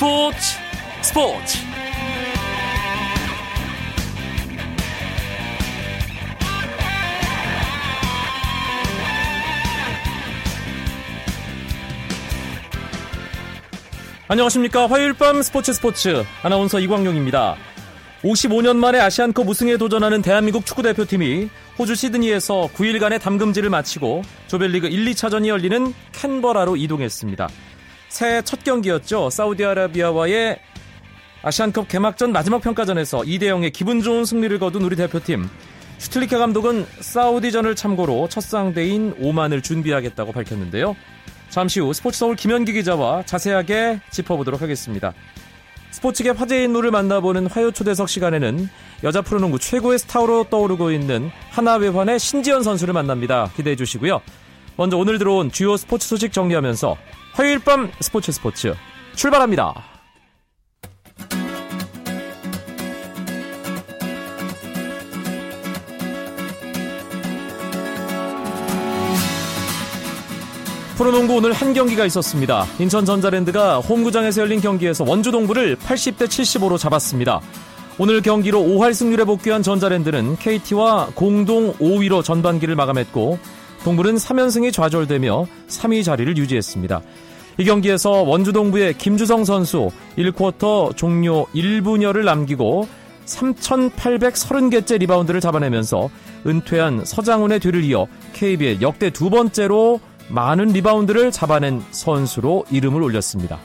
스포츠 스포츠. 안녕하십니까. 화요일 밤 스포츠 스포츠. 아나운서 이광용입니다. 55년 만에 아시안컵 우승에 도전하는 대한민국 축구대표팀이 호주 시드니에서 9일간의 담금질을 마치고 조별리그 1, 2차전이 열리는 캔버라로 이동했습니다. 새해 첫 경기였죠. 사우디아라비아와의 아시안컵 개막전 마지막 평가전에서 2대 0의 기분 좋은 승리를 거둔 우리 대표팀. 슈틀리케 감독은 사우디전을 참고로 첫 상대인 오만을 준비하겠다고 밝혔는데요. 잠시 후 스포츠 서울 김현기 기자와 자세하게 짚어보도록 하겠습니다. 스포츠계 화제 인물을 만나보는 화요 초대석 시간에는 여자 프로농구 최고의 스타로 떠오르고 있는 하나외환의 신지연 선수를 만납니다. 기대해 주시고요. 먼저 오늘 들어온 주요 스포츠 소식 정리하면서 화요일 밤 스포츠 스포츠 출발합니다. 프로농구 오늘 한 경기가 있었습니다. 인천 전자랜드가 홈구장에서 열린 경기에서 원주 동부를 80대 75로 잡았습니다. 오늘 경기로 5할 승률에 복귀한 전자랜드는 KT와 공동 5위로 전반기를 마감했고 동부는 3연승이 좌절되며 3위 자리를 유지했습니다. 이 경기에서 원주 동부의 김주성 선수 1쿼터 종료 1분여를 남기고 3,830개째 리바운드를 잡아내면서 은퇴한 서장훈의 뒤를 이어 KBL 역대 두 번째로 많은 리바운드를 잡아낸 선수로 이름을 올렸습니다.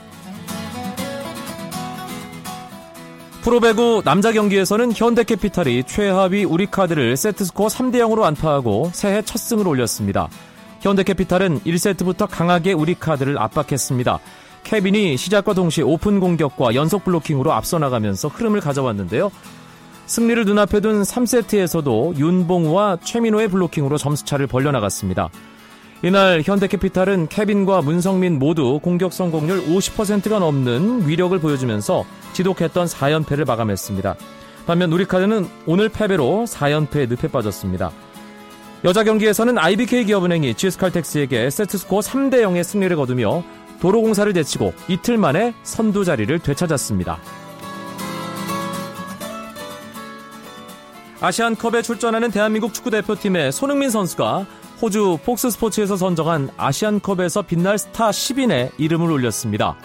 프로배구 남자 경기에서는 현대캐피탈이 최하위 우리카드를 세트스코어 3대 0으로 완파하고 새해 첫 승을 올렸습니다. 현대캐피탈은 1세트부터 강하게 우리카드를 압박했습니다. 케빈이 시작과 동시에 오픈 공격과 연속 블로킹으로 앞서 나가면서 흐름을 가져왔는데요. 승리를 눈앞에 둔 3세트에서도 윤봉우와 최민호의 블로킹으로 점수차를 벌려나갔습니다. 이날 현대캐피탈은 케빈과 문성민 모두 공격 성공률 50%가 넘는 위력을 보여주면서 지독했던 4연패를 마감했습니다. 반면 우리카드는 오늘 패배로 4연패에 늪에 빠졌습니다. 여자 경기에서는 IBK 기업은행이 GS칼텍스에게 세트스코어 3대 0의 승리를 거두며 도로공사를 제치고 이틀 만에 선두 자리를 되찾았습니다. 아시안컵에 출전하는 대한민국 축구대표팀의 손흥민 선수가 호주 폭스스포츠에서 선정한 아시안컵에서 빛날 스타 10인에 이름을 올렸습니다.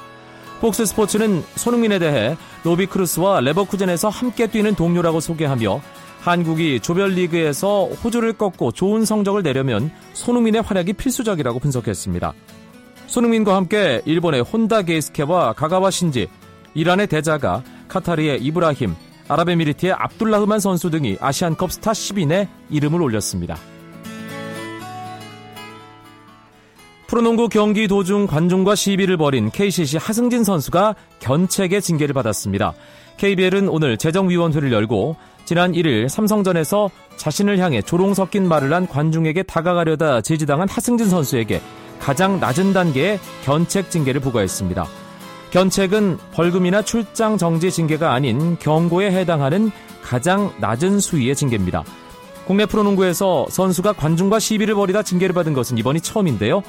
폭스스포츠는 손흥민에 대해 로비 크루스와 레버쿠젠에서 함께 뛰는 동료라고 소개하며 한국이 조별리그에서 호주를 꺾고 좋은 성적을 내려면 손흥민의 활약이 필수적이라고 분석했습니다. 손흥민과 함께 일본의 혼다 게이스케와 가가와 신지, 이란의 대자가, 카타르의 이브라힘, 아랍에미리트의 압둘라흐만 선수 등이 아시안컵 스타 10인에 이름을 올렸습니다. 프로농구 경기 도중 관중과 시비를 벌인 KCC 하승진 선수가 견책의 징계를 받았습니다. KBL은 오늘 재정위원회를 열고 지난 1일 삼성전에서 자신을 향해 조롱 섞인 말을 한 관중에게 다가가려다 제지당한 하승진 선수에게 가장 낮은 단계의 견책 징계를 부과했습니다. 견책은 벌금이나 출장 정지 징계가 아닌 경고에 해당하는 가장 낮은 수위의 징계입니다. 국내 프로농구에서 선수가 관중과 시비를 벌이다 징계를 받은 것은 이번이 처음인데요.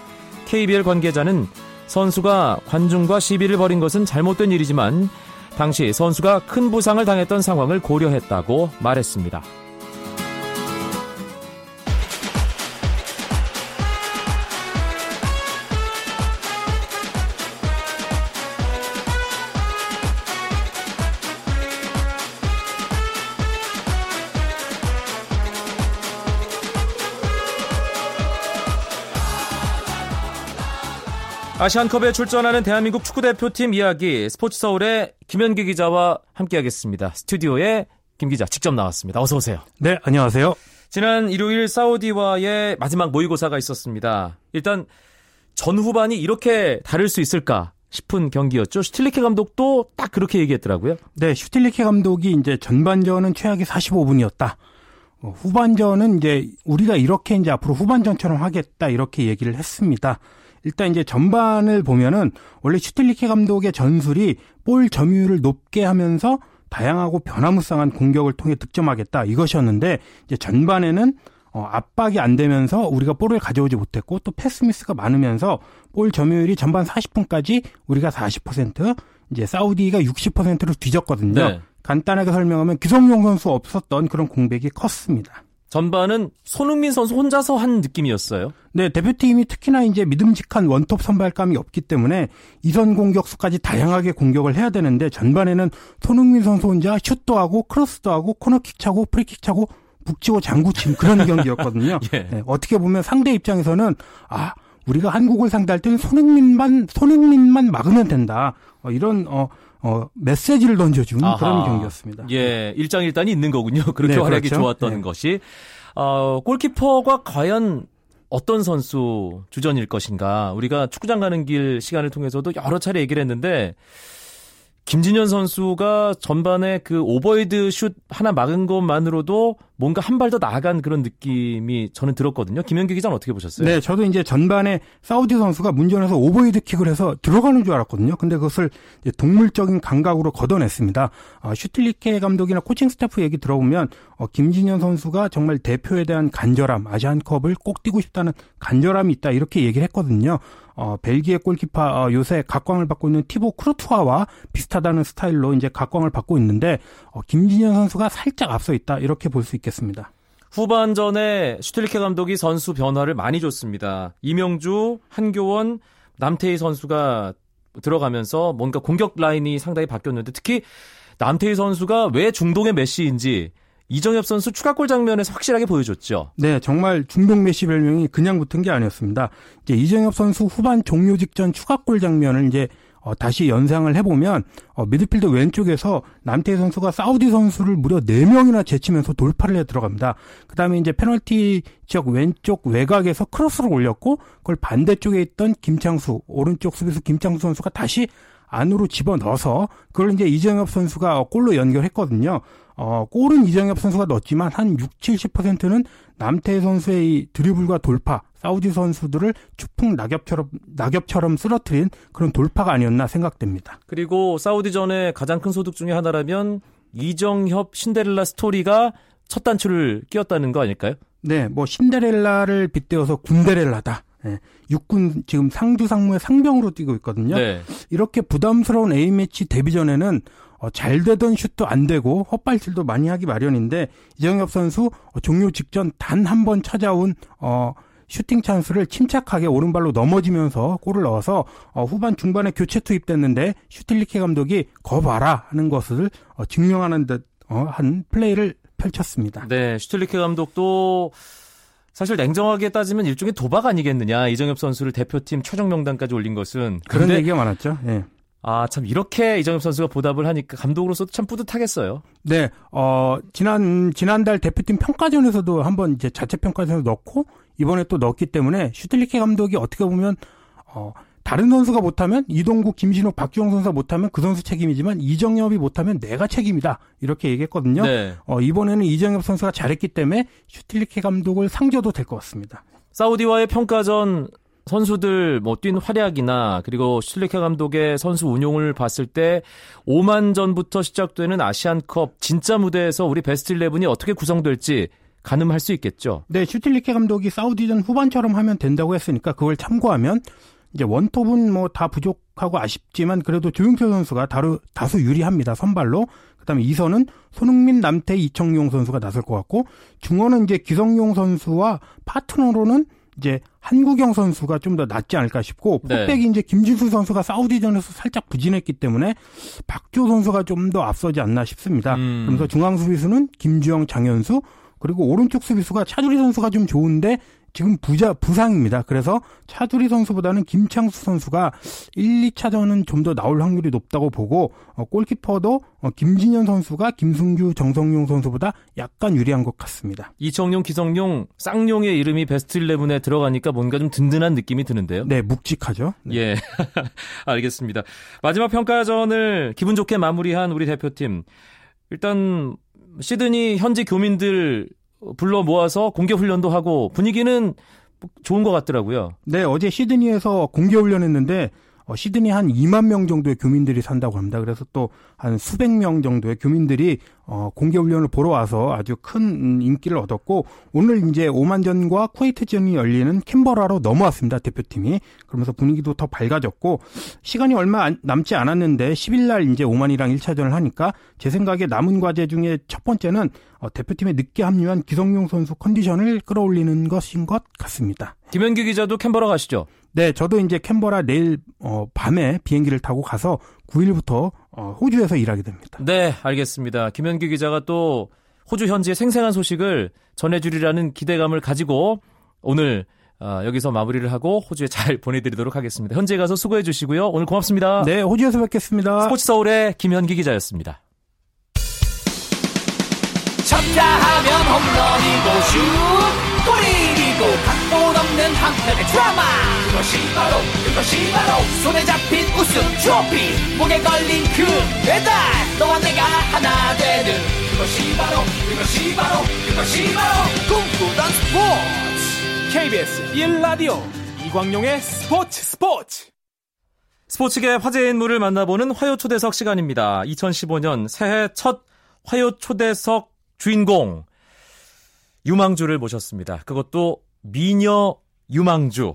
KBL 관계자는 선수가 관중과 시비를 벌인 것은 잘못된 일이지만 당시 선수가 큰 부상을 당했던 상황을 고려했다고 말했습니다. 아시안컵에 출전하는 대한민국 축구대표팀 이야기 스포츠 서울의 김현기 기자와 함께하겠습니다. 스튜디오에 김 기자 직접 나왔습니다. 어서 오세요. 네, 안녕하세요. 지난 일요일 사우디와의 마지막 모의고사가 있었습니다. 일단 전후반이 이렇게 다를 수 있을까 싶은 경기였죠. 슈틸리케 감독도 딱 그렇게 얘기했더라고요. 네, 슈틸리케 감독이 이제 전반전은 최악의 45분이었다. 어, 후반전은 이제 우리가 이렇게 이제 앞으로 후반전처럼 하겠다 이렇게 얘기를 했습니다. 일단 이제 전반을 보면은 원래 슈틸리케 감독의 전술이 볼 점유율을 높게 하면서 다양하고 변화무쌍한 공격을 통해 득점하겠다 이것이었는데 이제 전반에는 어, 압박이 안 되면서 우리가 볼을 가져오지 못했고 또 패스 미스가 많으면서 볼 점유율이 전반 40분까지 우리가 40% 이제 사우디가 60%로 뒤졌거든요. 네. 간단하게 설명하면 기성용 선수 없었던 그런 공백이 컸습니다. 전반은 손흥민 선수 혼자서 한 느낌이었어요. 네, 대표팀이 특히나 이제 믿음직한 원톱 선발감이 없기 때문에 2선 공격수까지 다양하게 공격을 해야 되는데 전반에는 손흥민 선수 혼자 슛도 하고 크로스도 하고 코너킥 차고 프리킥 차고 북치고 장구 친 그런 경기였거든요. 예. 네, 어떻게 보면 상대 입장에서는 아 우리가 한국을 상대할 때는 손흥민만 손흥민만 막으면 된다. 어, 이런 어, 어, 메시지를 던져준 아하. 그런 경기였습니다. 예, 일장일단이 있는 거군요. 그렇게 네, 활약이 그렇죠. 좋았던 네. 것이. 어, 골키퍼가 과연 어떤 선수 주전일 것인가. 우리가 축구장 가는 길 시간을 통해서도 여러 차례 얘기를 했는데, 김진현 선수가 전반에 그 오버헤드 슛 하나 막은 것만으로도 뭔가 한 발 더 나아간 그런 느낌이 저는 들었거든요. 김현기 기자는 어떻게 보셨어요? 네, 저도 이제 전반에 사우디 선수가 문전에서 오버헤드 킥을 해서 들어가는 줄 알았거든요. 근데 그것을 동물적인 감각으로 걷어냈습니다. 어, 슈틸리케 감독이나 코칭 스태프 얘기 들어보면 어, 김진현 선수가 정말 대표에 대한 간절함, 아시안컵을 꼭 뛰고 싶다는 간절함이 있다 이렇게 얘기를 했거든요. 어, 벨기에 골키퍼 어, 요새 각광을 받고 있는 티보 쿠르투아와 비슷하다는 스타일로 이제 각광을 받고 있는데 어, 김진현 선수가 살짝 앞서 있다 이렇게 볼 수 있겠습니다. 후반전에 슈틸리케 감독이 선수 변화를 많이 줬습니다. 이명주, 한교원, 남태희 선수가 들어가면서 뭔가 공격 라인이 상당히 바뀌었는데 특히 남태희 선수가 왜 중동의 메시인지 이정협 선수 추가골 장면에서 확실하게 보여줬죠. 네, 정말 중동 메시 별명이 그냥 붙은 게 아니었습니다. 이제 이정협 선수 후반 종료 직전 추가골 장면을 이제 어, 다시 연상을 해보면 어, 미드필더 왼쪽에서 남태희 선수가 사우디 선수를 무려 4명이나 제치면서 돌파를 해 들어갑니다. 그 다음에 이제 페널티 지역 왼쪽 외곽에서 크로스를 올렸고 그걸 반대쪽에 있던 김창수 오른쪽 수비수 김창수 선수가 다시 안으로 집어넣어서 그걸 이제 이정엽 선수가 골로 연결했거든요. 어, 골은 이정엽 선수가 넣었지만 한 6, 70%는 남태 선수의 이 드리블과 돌파, 사우디 선수들을 추풍 낙엽처럼 낙엽처럼 쓰러뜨린 그런 돌파가 아니었나 생각됩니다. 그리고 사우디전의 가장 큰 소득 중의 하나라면 이정협 신데렐라 스토리가 첫 단추를 끼웠다는 거 아닐까요? 네, 뭐 신데렐라를 빗대어서 군데렐라다. 네, 육군 지금 상주 상무의 상병으로 뛰고 있거든요. 네. 이렇게 부담스러운 A매치 데뷔전에는 어, 잘 되던 슛도 안 되고 헛발질도 많이 하기 마련인데 이정협 선수 어, 종료 직전 단 한 번 찾아온 어 슈팅 찬스를 침착하게 오른발로 넘어지면서 골을 넣어서 어, 후반 중반에 교체 투입됐는데 슈틸리케 감독이 거 봐라 하는 것을 어, 증명하는 듯한 어, 플레이를 펼쳤습니다. 네, 슈틸리케 감독도 사실 냉정하게 따지면 일종의 도박 아니겠느냐 이정엽 선수를 대표팀 최종 명단까지 올린 것은 그런 얘기가 많았죠. 예. 아, 참, 이렇게 이정엽 선수가 보답을 하니까 감독으로서도 참 뿌듯하겠어요. 네, 어, 지난, 지난달 대표팀 평가전에서도 한번 이제 자체 평가전에서 넣고, 이번에 또 넣었기 때문에 슈틸리케 감독이 어떻게 보면, 어, 다른 선수가 못하면 이동국, 김신욱, 박주영 선수가 못하면 그 선수 책임이지만 이정엽이 못하면 내가 책임이다 이렇게 얘기했거든요. 네. 어, 이번에는 이정엽 선수가 잘했기 때문에 슈틸리케 감독을 상줘도 될 것 같습니다. 사우디와의 평가전 선수들 뭐 뛴 활약이나 그리고 슐리케 감독의 선수 운용을 봤을 때 5만 전부터 시작되는 아시안컵 진짜 무대에서 우리 베스트 11이 어떻게 구성될지 가늠할 수 있겠죠. 네, 슈틸리케 감독이 사우디전 후반처럼 하면 된다고 했으니까 그걸 참고하면 이제 원톱은 뭐 다 부족하고 아쉽지만 그래도 조용철 선수가 다루, 다수 유리합니다. 선발로. 그다음에 2선은 손흥민, 남태, 이청용 선수가 나설 것 같고 중원은 이제 기성용 선수와 파트너로는 이제 한국영 선수가 좀 더 낫지 않을까 싶고 네. 포백이 네. 이제 김진수 선수가 사우디전에서 살짝 부진했기 때문에 박조 선수가 좀 더 앞서지 않나 싶습니다. 음. 그러면서 중앙 수비수는 김주영, 장현수 그리고 오른쪽 수비수가 차두리 선수가 좀 좋은데 지금 부자 부상입니다. 그래서 차두리 선수보다는 김창수 선수가 1, 2차전은 좀 더 나올 확률이 높다고 보고 어, 골키퍼도 어, 김진현 선수가 김승규, 정성용 선수보다 약간 유리한 것 같습니다. 이청용, 기성용, 쌍용의 이름이 베스트 11에 들어가니까 뭔가 좀 든든한 느낌이 드는데요. 네, 묵직하죠. 네. 예, 알겠습니다. 마지막 평가전을 기분 좋게 마무리한 우리 대표팀. 일단 시드니 현지 교민들 불러 모아서 공개 훈련도 하고 분위기는 좋은 것 같더라고요. 네, 어제 시드니에서 공개 훈련했는데 어, 시드니 한 2만 명 정도의 교민들이 산다고 합니다. 그래서 또 한 수백 명 정도의 교민들이 어, 공개 훈련을 보러 와서 아주 큰 인기를 얻었고 오늘 이제 오만전과 쿠웨이트전이 열리는 캔버라로 넘어왔습니다. 대표팀이. 그러면서 분위기도 더 밝아졌고 시간이 얼마 남지 않았는데 10일 날 이제 오만이랑 1차전을 하니까 제 생각에 남은 과제 중에 첫 번째는 어, 대표팀에 늦게 합류한 기성용 선수 컨디션을 끌어올리는 것인 것 같습니다. 김현규 기자도 캔버라 가시죠? 네, 저도 이제 캔버라 내일 어, 밤에 비행기를 타고 가서 9일부터 어, 호주에서 일하게 됩니다. 네, 알겠습니다. 김현규 기자가 또 호주 현지의 생생한 소식을 전해주리라는 기대감을 가지고 오늘 어, 여기서 마무리를 하고 호주에 잘 보내드리도록 하겠습니다. 현지에 가서 수고해 주시고요. 오늘 고맙습니다. 네, 호주에서 뵙겠습니다. 스포츠 서울의 김현기 기자였습니다. 쳤다 하면 홈런이고 슛 골이고 각본 없는 한 편의 드라마. 그것이 바로 그것이 바로 손에 잡힌 우승 트로피. 목에 걸린 그 배달. 너와 내가 하나 되는 그것이 바로 그것이 바로 그것이 바로 꿈꾸던 스포츠. KBS 1라디오 이광용의 스포츠 스포츠. 스포츠계 화제 인물을 만나보는 화요 초대석 시간입니다. 2015년 새해 첫 화요 초대석 주인공 유망주를 모셨습니다. 그것도 미녀 유망주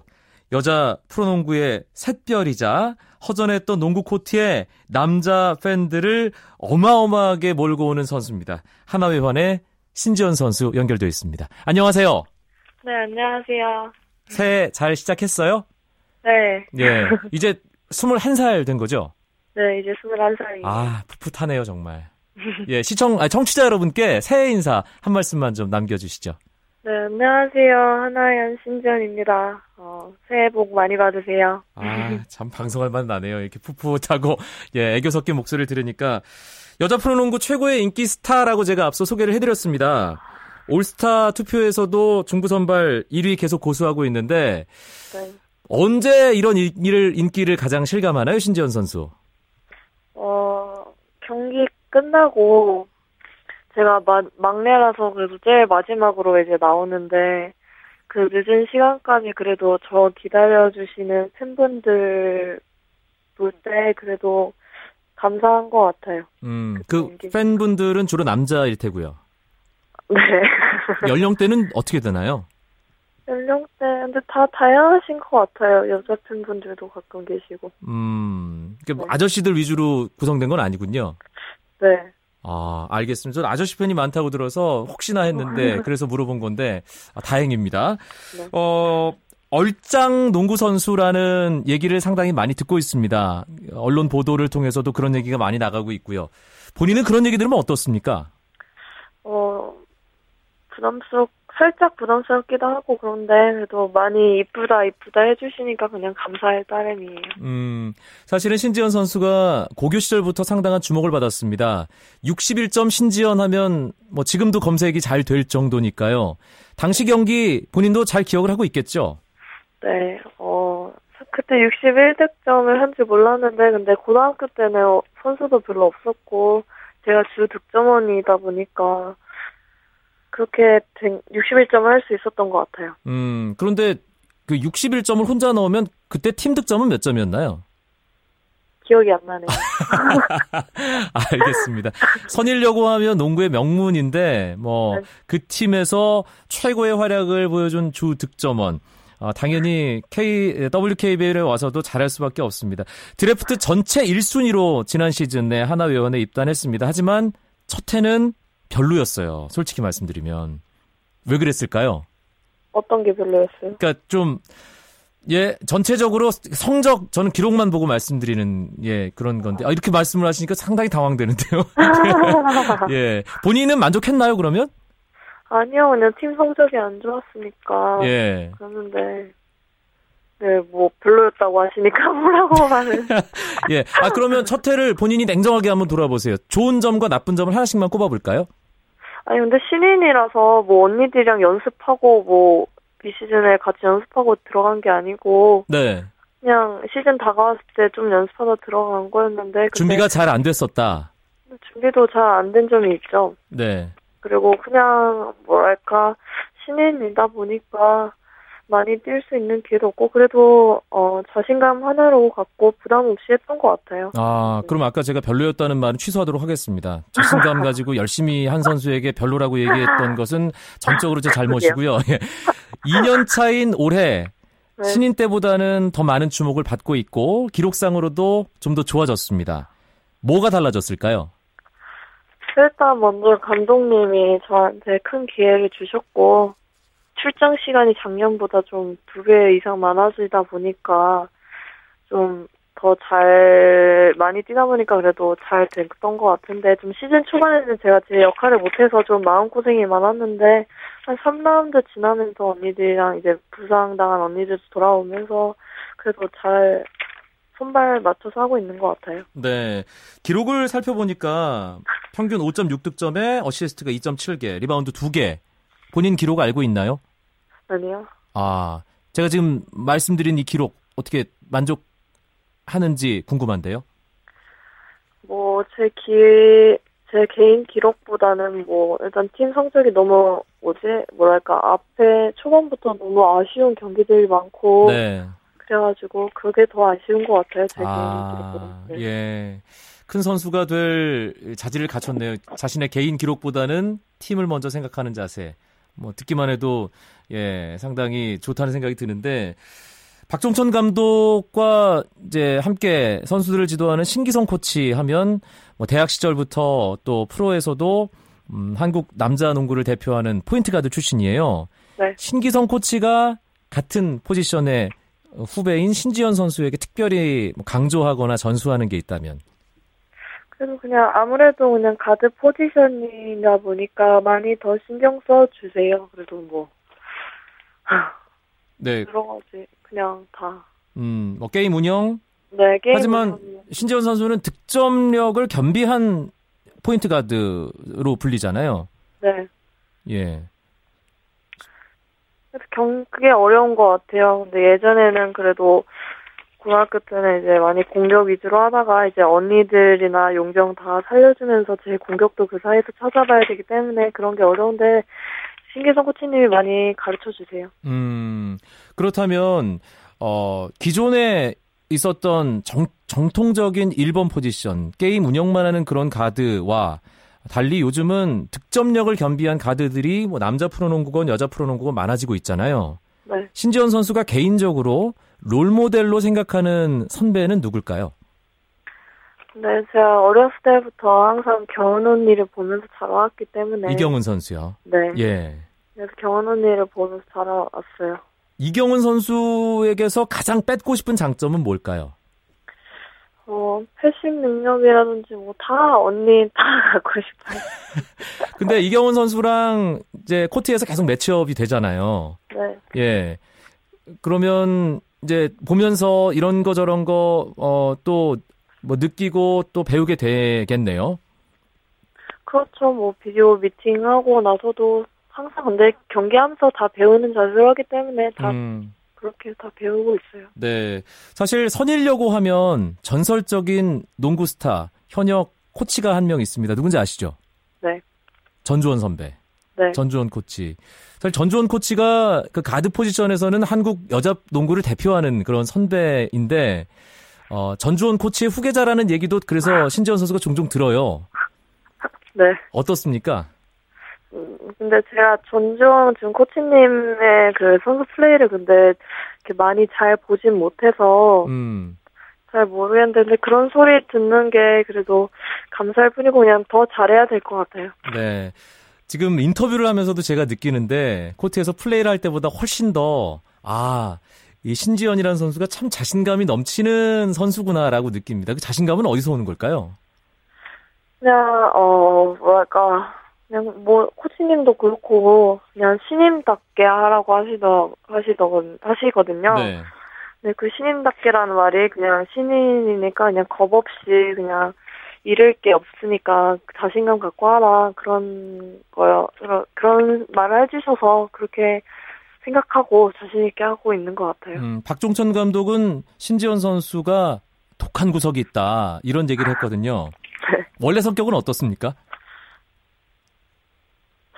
여자 프로농구의 샛별이자 허전했던 농구 코트에 남자 팬들을 어마어마하게 몰고 오는 선수입니다. 하나회환의 신지연 선수 연결되어 있습니다. 안녕하세요. 네, 안녕하세요. 새해 잘 시작했어요? 네. 예. 이제 21살 된 거죠? 네, 이제 21살이에요. 아, 풋풋하네요, 정말. 예, 시청, 아, 청취자 여러분께 새해 인사 한 말씀만 좀 남겨주시죠. 네, 안녕하세요. 하나연 신지연입니다. 어, 새해 복 많이 받으세요. 아, 참 방송할 만 나네요. 이렇게 풋풋하고, 예, 애교 섞인 목소리를 들으니까. 여자 프로농구 최고의 인기 스타라고 제가 앞서 소개를 해드렸습니다. 올스타 투표에서도 중부 선발 1위 계속 고수하고 있는데, 네. 언제 이런 일을, 인기를 가장 실감하나요, 신지연 선수? 어, 경기 끝나고 제가 마, 막내라서 그래도 제일 마지막으로 이제 나오는데 그 늦은 시간까지 그래도 저 기다려주시는 팬분들 볼 때 그래도 감사한 것 같아요. 음, 그 그. 팬분들은 주로 남자일 테고요. 네. 연령대는 어떻게 되나요? 연령대 근데 다 다양하신 것 같아요. 여자 팬분들도 가끔 계시고. 음, 그러니까 뭐 네. 아저씨들 위주로 구성된 건 아니군요. 네. 아, 알겠습니다. 저는 아저씨 팬이 많다고 들어서 혹시나 했는데 그래서 물어본 건데 아, 다행입니다. 네. 어, 얼짱 농구 선수라는 얘기를 상당히 많이 듣고 있습니다. 언론 보도를 통해서도 그런 얘기가 많이 나가고 있고요. 본인은 그런 얘기 들으면 어떻습니까? 어, 부담스럽, 살짝 부담스럽기도 하고 그런데 그래도 많이 이쁘다 이쁘다 해주시니까 그냥 감사할 따름이에요. 음, 사실은 신지연 선수가 고교 시절부터 상당한 주목을 받았습니다. 61점 신지연 하면 뭐 지금도 검색이 잘 될 정도니까요. 당시 경기 본인도 잘 기억을 하고 있겠죠? 네, 어, 그때 61득점을 한 줄 몰랐는데 근데 고등학교 때는 어, 선수도 별로 없었고 제가 주 득점원이다 보니까 그렇게 61점을 할 수 있었던 것 같아요. 음, 그런데 그 61점을 혼자 넣으면 그때 팀 득점은 몇 점이었나요? 기억이 안 나네요. 알겠습니다. 선일여고 하면 농구의 명문인데 뭐 네. 그 팀에서 최고의 활약을 보여준 주 득점원. 아, 당연히 K, WKBL에 와서도 잘할 수밖에 없습니다. 드래프트 전체 1순위로 지난 시즌에 하나회원에 입단했습니다. 하지만 첫 해는 별로였어요. 솔직히 말씀드리면. 왜 그랬을까요? 어떤 게 별로였어요? 그러니까 좀, 예, 전체적으로 성적, 저는 기록만 보고 말씀드리는, 예, 그런 건데, 아, 이렇게 말씀을 하시니까 상당히 당황되는데요. 예. 본인은 만족했나요, 그러면? 아니요, 그냥 팀 성적이 안 좋았으니까. 예. 그랬는데, 네, 뭐, 별로였다고 하시니까 뭐라고 말을. 예. 아, 그러면 첫 해를 본인이 냉정하게 한번 돌아보세요. 좋은 점과 나쁜 점을 하나씩만 꼽아볼까요? 아니, 근데 신인이라서 뭐, 언니들이랑 연습하고 뭐, 비시즌에 같이 연습하고 들어간 게 아니고, 네. 그냥 시즌 다가왔을 때 좀 연습하다 들어간 거였는데, 준비가 잘 안 됐었다. 준비도 잘 안 된 점이 있죠. 네. 그리고 그냥, 뭐랄까, 신인이다 보니까, 많이 뛸 수 있는 기회도 없고 그래도 어 자신감 하나로 갖고 부담 없이 했던 것 같아요. 아, 그럼 아까 제가 별로였다는 말은 취소하도록 하겠습니다. 자신감 가지고 열심히 한 선수에게 별로라고 얘기했던 것은 전적으로 제 잘못이고요. 2년 차인 올해 네. 신인 때보다는 더 많은 주목을 받고 있고 기록상으로도 좀 더 좋아졌습니다. 뭐가 달라졌을까요? 일단 먼저 감독님이 저한테 큰 기회를 주셨고 출장 시간이 작년보다 좀 두 배 이상 많아지다 보니까 좀 더 잘 많이 뛰다 보니까 그래도 잘 됐던 것 같은데 좀 시즌 초반에는 제가 제 역할을 못해서 좀 마음고생이 많았는데 한 3라운드 지나면서 언니들이랑 이제 부상당한 언니들 돌아오면서 그래도 잘 손발 맞춰서 하고 있는 것 같아요. 네. 기록을 살펴보니까 평균 5.6득점에 어시스트가 2.7개, 리바운드 2개. 본인 기록 알고 있나요? 아니요. 아, 제가 지금 말씀드린 이 기록 어떻게 만족하는지 궁금한데요. 뭐, 제 기, 제 개인 기록보다는 뭐, 일단 팀 성적이 너무, 뭐지, 뭐랄까, 앞에 초반부터 너무 아쉬운 경기들이 많고, 네. 그래가지고, 그게 더 아쉬운 것 같아요, 제 개인 아, 기록보다. 네. 예. 큰 선수가 될 자질을 갖췄네요. 자신의 개인 기록보다는 팀을 먼저 생각하는 자세. 뭐 듣기만 해도 예, 상당히 좋다는 생각이 드는데 박종천 감독과 이제 함께 선수들을 지도하는 신기성 코치 하면 뭐 대학 시절부터 또 프로에서도 음, 한국 남자 농구를 대표하는 포인트 가드 출신이에요. 네. 신기성 코치가 같은 포지션의 후배인 신지현 선수에게 특별히 뭐 강조하거나 전수하는 게 있다면 그래도 그냥 아무래도 그냥 가드 포지션이다 보니까 많이 더 신경 써 주세요. 그래도 뭐, 네, 여러 가지, 그냥 다. 음, 뭐 게임 운영 네, 게임. 하지만 신지현 선수는 득점력을 겸비한 포인트 가드로 불리잖아요. 네. 예. 그래서 경, 그게 어려운 것 같아요. 근데 예전에는 그래도 고등학교 때는 이제 많이 공격 위주로 하다가 이제 언니들이나 용병 다 살려주면서 제 공격도 그 사이에서 찾아봐야 되기 때문에 그런 게 어려운데 신기성 코치님이 많이 가르쳐 주세요. 음, 그렇다면, 어, 기존에 있었던 정, 정통적인 1번 포지션, 게임 운영만 하는 그런 가드와 달리 요즘은 득점력을 겸비한 가드들이 뭐 남자 프로농구건 여자 프로농구건 많아지고 있잖아요. 네. 신지원 선수가 개인적으로 롤모델로 생각하는 선배는 누굴까요? 근데 제가 어렸을 때부터 항상 경은 언니를 보면서 자라왔기 때문에 이경은 선수요. 네. 예. 그래서 경은 언니를 보면서 자라왔어요. 이경은 선수에게서 가장 뺏고 싶은 장점은 뭘까요? 어, 패싱 능력이라든지 뭐 다 언니 다 갖고 싶어요. 근데 이경은 선수랑 이제 코트에서 계속 매치업이 되잖아요. 네. 예. 그러면 이제 보면서 이런 거 저런 거, 어, 또, 뭐 느끼고 또 배우게 되겠네요. 그렇죠. 뭐 비디오 미팅하고 나서도 항상 근데 경기하면서 다 배우는 자세로 하기 때문에 다 음, 그렇게 다 배우고 있어요. 네. 사실 선일여고 하면 전설적인 농구 스타, 현역 코치가 한 명 있습니다. 누군지 아시죠? 네. 전주원 선배. 네. 전주원 코치. 사실 전주원 코치가 그 가드 포지션에서는 한국 여자 농구를 대표하는 그런 선배인데, 어, 전주원 코치의 후계자라는 얘기도 그래서 신지원 선수가 종종 들어요. 네. 어떻습니까? 음, 근데 제가 전주원 지금 코치님의 그 선수 플레이를 근데 이렇게 많이 잘 보진 못해서 음, 잘 모르겠는데 그런 소리 듣는 게 그래도 감사할 뿐이고 그냥 더 잘해야 될 것 같아요. 네. 지금 인터뷰를 하면서도 제가 느끼는데, 코트에서 플레이를 할 때보다 훨씬 더, 아, 이 신지연이라는 선수가 참 자신감이 넘치는 선수구나라고 느낍니다. 그 자신감은 어디서 오는 걸까요? 그냥 어 뭐랄까 그냥 뭐 코치님도 그렇고 그냥 신임답게 하라고 하시더 하시더 하시거든요. 네. 근데 그 신임답게라는 말이 그냥 신인이니까 그냥 겁 없이 그냥 잃을 게 없으니까 자신감 갖고 하라 그런 거요. 그런 그런 말을 해주셔서 그렇게 생각하고 자신 있게 하고 있는 것 같아요. 음, 박종천 감독은 신지연 선수가 독한 구석이 있다 이런 얘기를 했거든요. 네. 원래 성격은 어떻습니까?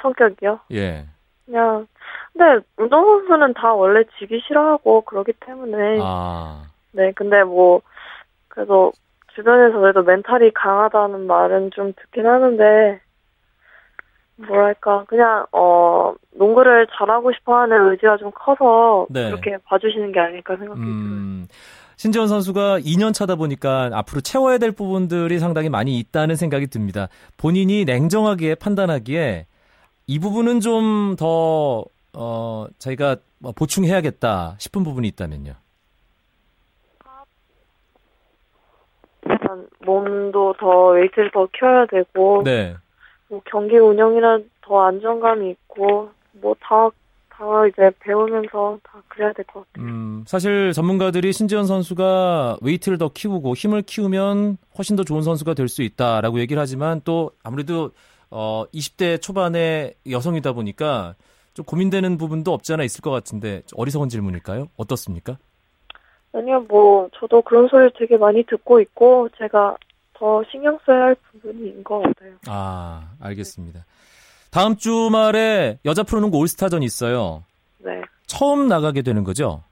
성격이요? 예. 그냥 근데 운동 선수는 다 원래 지기 싫어하고 그러기 때문에 아, 네 근데 뭐 그래도 주변에서 그래도 멘탈이 강하다는 말은 좀 듣긴 하는데 뭐랄까 그냥 어 농구를 잘하고 싶어 하는 의지가 좀 커서 네. 그렇게 봐주시는 게 아닐까 생각이 들어요. 음, 신지원 선수가 2년 차다 보니까 앞으로 채워야 될 부분들이 상당히 많이 있다는 생각이 듭니다. 본인이 냉정하게 판단하기에 이 부분은 좀 더, 어, 자기가 뭐 보충해야겠다 싶은 부분이 있다면요. 일단 몸도 더 웨이트를 더 키워야 되고 네. 뭐 경기 운영이라 더 안정감이 있고 뭐다다 이제 배우면서 다 그래야 될 것 같아요. 음, 사실 전문가들이 신지현 선수가 웨이트를 더 키우고 힘을 키우면 훨씬 더 좋은 선수가 될 수 있다라고 얘기를 하지만 또 아무래도 어 20대 초반의 여성이다 보니까 좀 고민되는 부분도 없지 않아 있을 것 같은데 어리석은 질문일까요? 어떻습니까? 아니요, 뭐 저도 그런 소리를 되게 많이 듣고 있고 제가 더 신경 써야 할 부분인 것 같아요. 아, 알겠습니다. 다음 주말에 여자 프로농구 올스타전 있어요. 네, 처음 나가게 되는 거죠?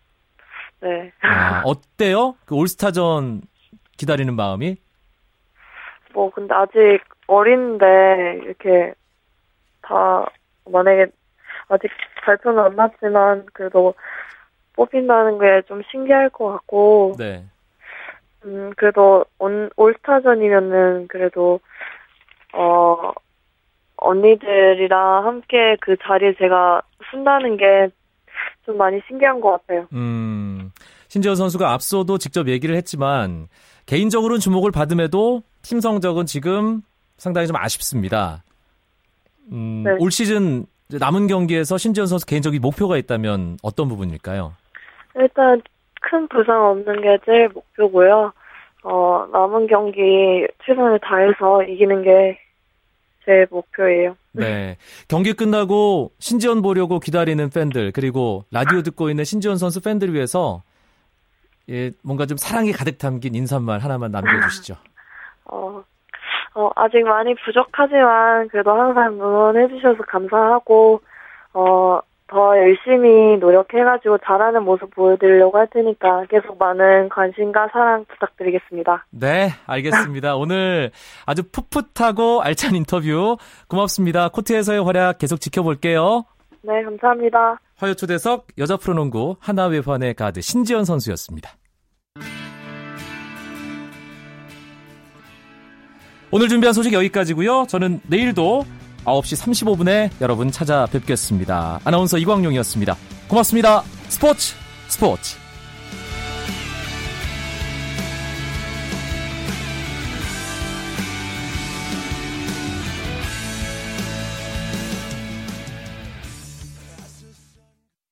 네. 아, 어때요? 그 올스타전 기다리는 마음이? 뭐 근데 아직 어린데 이렇게 다 만약에 아직 발표는 안 났지만 그래도 뽑힌다는 게 좀 신기할 것 같고 네. 음 그래도 온, 올스타전이면은 그래도 어 언니들이랑 함께 그 자리에 제가 쓴다는 게 좀 많이 신기한 것 같아요. 음, 신지원 선수가 앞서도 직접 얘기를 했지만 개인적으로는 주목을 받음에도 팀 성적은 지금 상당히 좀 아쉽습니다. 음, 네. 올 시즌 남은 경기에서 신지원 선수 개인적인 목표가 있다면 어떤 부분일까요? 일단 큰 부상 없는 게 제일 목표고요. 어 남은 경기 최선을 다해서 이기는 게 제 목표예요. 네. 경기 끝나고 신지원 보려고 기다리는 팬들, 그리고 라디오 듣고 있는 신지원 선수 팬들 위해서 예, 뭔가 좀 사랑이 가득 담긴 인사말 하나만 남겨주시죠. 어, 어, 아직 많이 부족하지만 그래도 항상 응원해주셔서 감사하고, 어, 더 열심히 노력해가지고 잘하는 모습 보여드리려고 할 테니까 계속 많은 관심과 사랑 부탁드리겠습니다. 네, 알겠습니다. 오늘 아주 풋풋하고 알찬 인터뷰 고맙습니다. 코트에서의 활약 계속 지켜볼게요. 네, 감사합니다. 화요 초대석 여자 프로농구 하나외환의 가드 신지연 선수였습니다. 오늘 준비한 소식 여기까지고요. 저는 내일도 9시 35분에 여러분 찾아뵙겠습니다. 아나운서 이광용이었습니다. 고맙습니다. 스포츠 스포츠